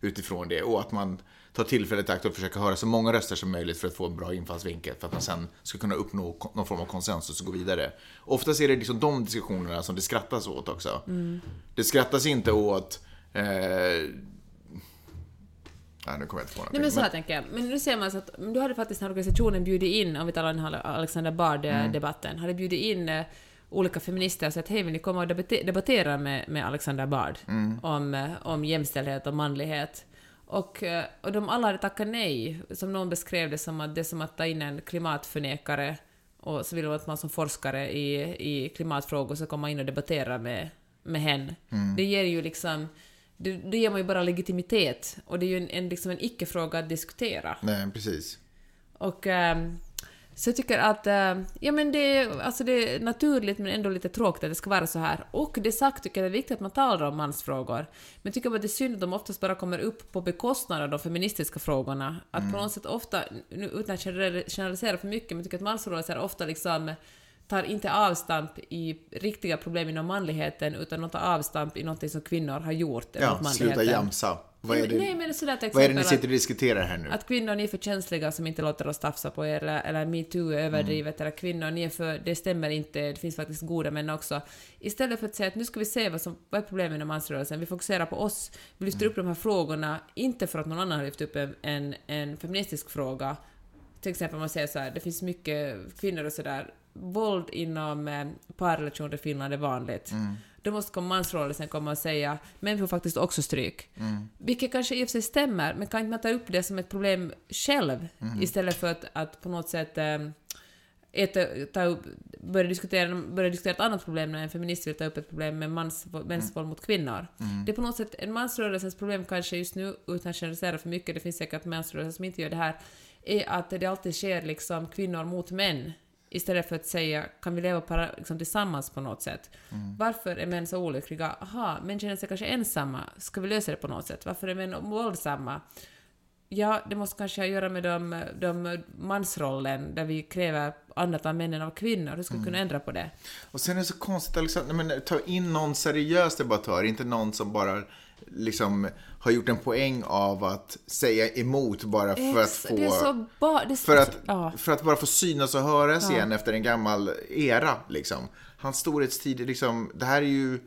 utifrån det och att man tar tillfället i akt och försöker höra så många röster som möjligt för att få en bra infallsvinkel för att man sen ska kunna uppnå någon form av konsensus och gå vidare. Oftast är det liksom de diskussionerna som det skrattas åt också. Det skrattas inte åt eh, Nej, nu kommer jag inte på någonting. Nej men så här Men- tänker jag. Men nu ser man så att då hade faktiskt den här organisationen bjudit in, om vi talar om Alexander Bard-debatten, hade bjudit in eh, olika feminister och sagt hej vill ni komma och debattera med, med Alexander Bard om, eh, om jämställdhet och manlighet. Och, eh, och de alla hade tackat nej, som någon beskrev det som att det är som att ta in en klimatförnekare och så vill de att man som forskare i, i klimatfrågor ska komma in och debattera med, med henne. Det ger ju liksom det, det ger man ju bara legitimitet och det är ju en, en, liksom en icke-fråga att diskutera. Nej, precis. Och ehm, så jag tycker att ehm, ja, men det, är- alltså det är naturligt men ändå lite tråkigt att det ska vara så här. Och det sagt tycker jag det är viktigt att man talar om mansfrågor. Men jag tycker bara det är synd att de oftast bara kommer upp på bekostnad av de feministiska frågorna. Att på något sätt ofta, nu utan att general- generalisera för mycket, men jag tycker att mansrörelser ofta liksom tar inte avstamp i riktiga problem inom manligheten utan de tar avstamp i något som kvinnor har gjort Ja, sluta jamsa. Vad är det, Nej men sådär till vad är det ni exempel sitter och diskuterar här nu? att kvinnor, ni är för känsliga som inte låter oss tafsa på er, eller, eller metoo är överdrivet, eller kvinnor, ni är för, det stämmer inte, det finns faktiskt goda män också. Istället för att säga att nu ska vi se vad, som, vad är problemet inom mansrörelsen, vi fokuserar på oss, vi lyfter upp de här frågorna, inte för att någon annan har lyft upp en, en, en feministisk fråga. Till exempel om man säger så här, det finns mycket kvinnor och sådär, våld inom eh, parrelationer i Finland är vanligt. Då måste komma mansrörelsen komma och säga män får faktiskt också stryk. Vilket kanske i och för sig stämmer, men kan inte man ta upp det som ett problem själv istället för att, att på något sätt eh, äta, ta upp, börja, diskutera, börja diskutera ett annat problem när en feminist vill ta upp ett problem med mans, mäns våld mot kvinnor. Det är på något sätt en mansrörelsens problem kanske just nu, utan att generalisera för mycket, det finns säkert mansrörelser som inte gör det här, är att det alltid sker liksom kvinnor mot män. Istället för att säga, kan vi leva para, liksom, tillsammans på något sätt? Varför är män så olyckliga? Aha, män känner sig kanske ensamma. Ska vi lösa det på något sätt? Varför är män våldsamma? Ja, det måste kanske ha att göra med de, de mansrollen där vi kräver annat av männen av kvinnor. Hur ska vi kunna ändra på det? Och sen är det så konstigt, Alexander, men ta in någon seriös debattör, inte någon som bara liksom har gjort en poäng av att säga emot bara för att få... Det är så ba, är För att, ja. för att bara få synas och höras igen efter en gammal era, liksom. Hans storhetstid, liksom, det här är ju...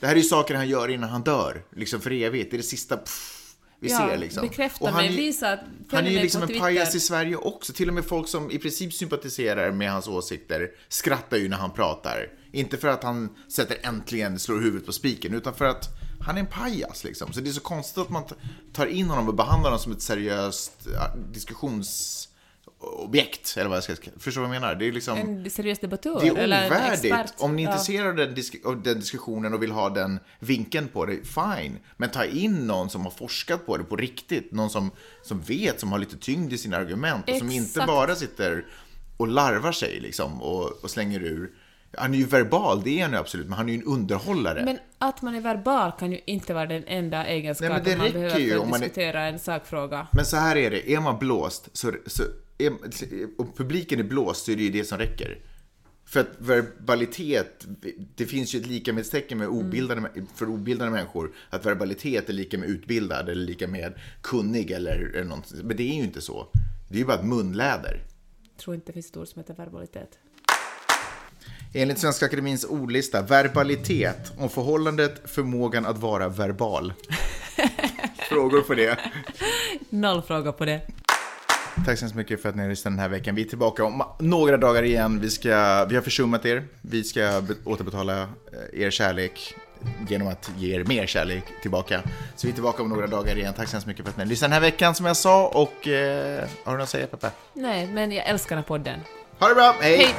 Det här är ju saker han gör innan han dör, liksom för evigt. Det är det sista pff, vi Ja, ser liksom. bekräfta Och han mig, visa Han är ju liksom en pajas i Sverige också. Till och med folk som i princip sympatiserar med hans åsikter skrattar ju när han pratar. Inte för att han sätter äntligen slår huvudet på spiken, utan för att han är en pajas liksom. Så det är så konstigt att man tar in honom och behandlar honom som ett seriöst ja, diskussionsobjekt. Eller vad jag ska Förstår vad jag menar? Det är liksom... En seriös debattör? Det är ovärdigt. Om ni är intresserade av den, disk- den diskussionen och vill ha den vinkeln på det, fine. Men ta in någon som har forskat på det på riktigt. Någon som, som vet, som har lite tyngd i sina argument och som inte Exakt. bara sitter och larvar sig liksom och, och slänger ur. Han är ju verbal, det är han ju absolut, men han är ju en underhållare. Men att man är verbal kan ju inte vara den enda egenskapen Nej, man behöver ju för att man är- diskutera en sakfråga. Men så här är det, är man blåst, så, så är, om publiken är blåst så är det ju det som räcker. För att verbalitet, det finns ju ett likamedstecken med obildade, för obildade människor, att verbalitet är lika med utbildad eller lika med kunnig eller, eller något. Men det är ju inte så. Det är ju bara ett munläder. Jag tror inte det finns ett ord som heter verbalitet. Enligt Svenska Akademins ordlista, verbalitet om förhållandet, förmågan att vara verbal. Frågor på det? Noll fråga på det. Tack så hemskt mycket för att ni har lyssnat den här veckan. Vi är tillbaka om några dagar igen. Vi, ska, vi har försummat er. Vi ska be- återbetala eh, er kärlek genom att ge er mer kärlek tillbaka. Så vi är tillbaka om några dagar igen. Tack så hemskt mycket för att ni har lyssnat den här veckan som jag sa. Och eh, har du något att säga Peppe? Nej, men jag älskar den här podden. Ha det bra, hej! Hej!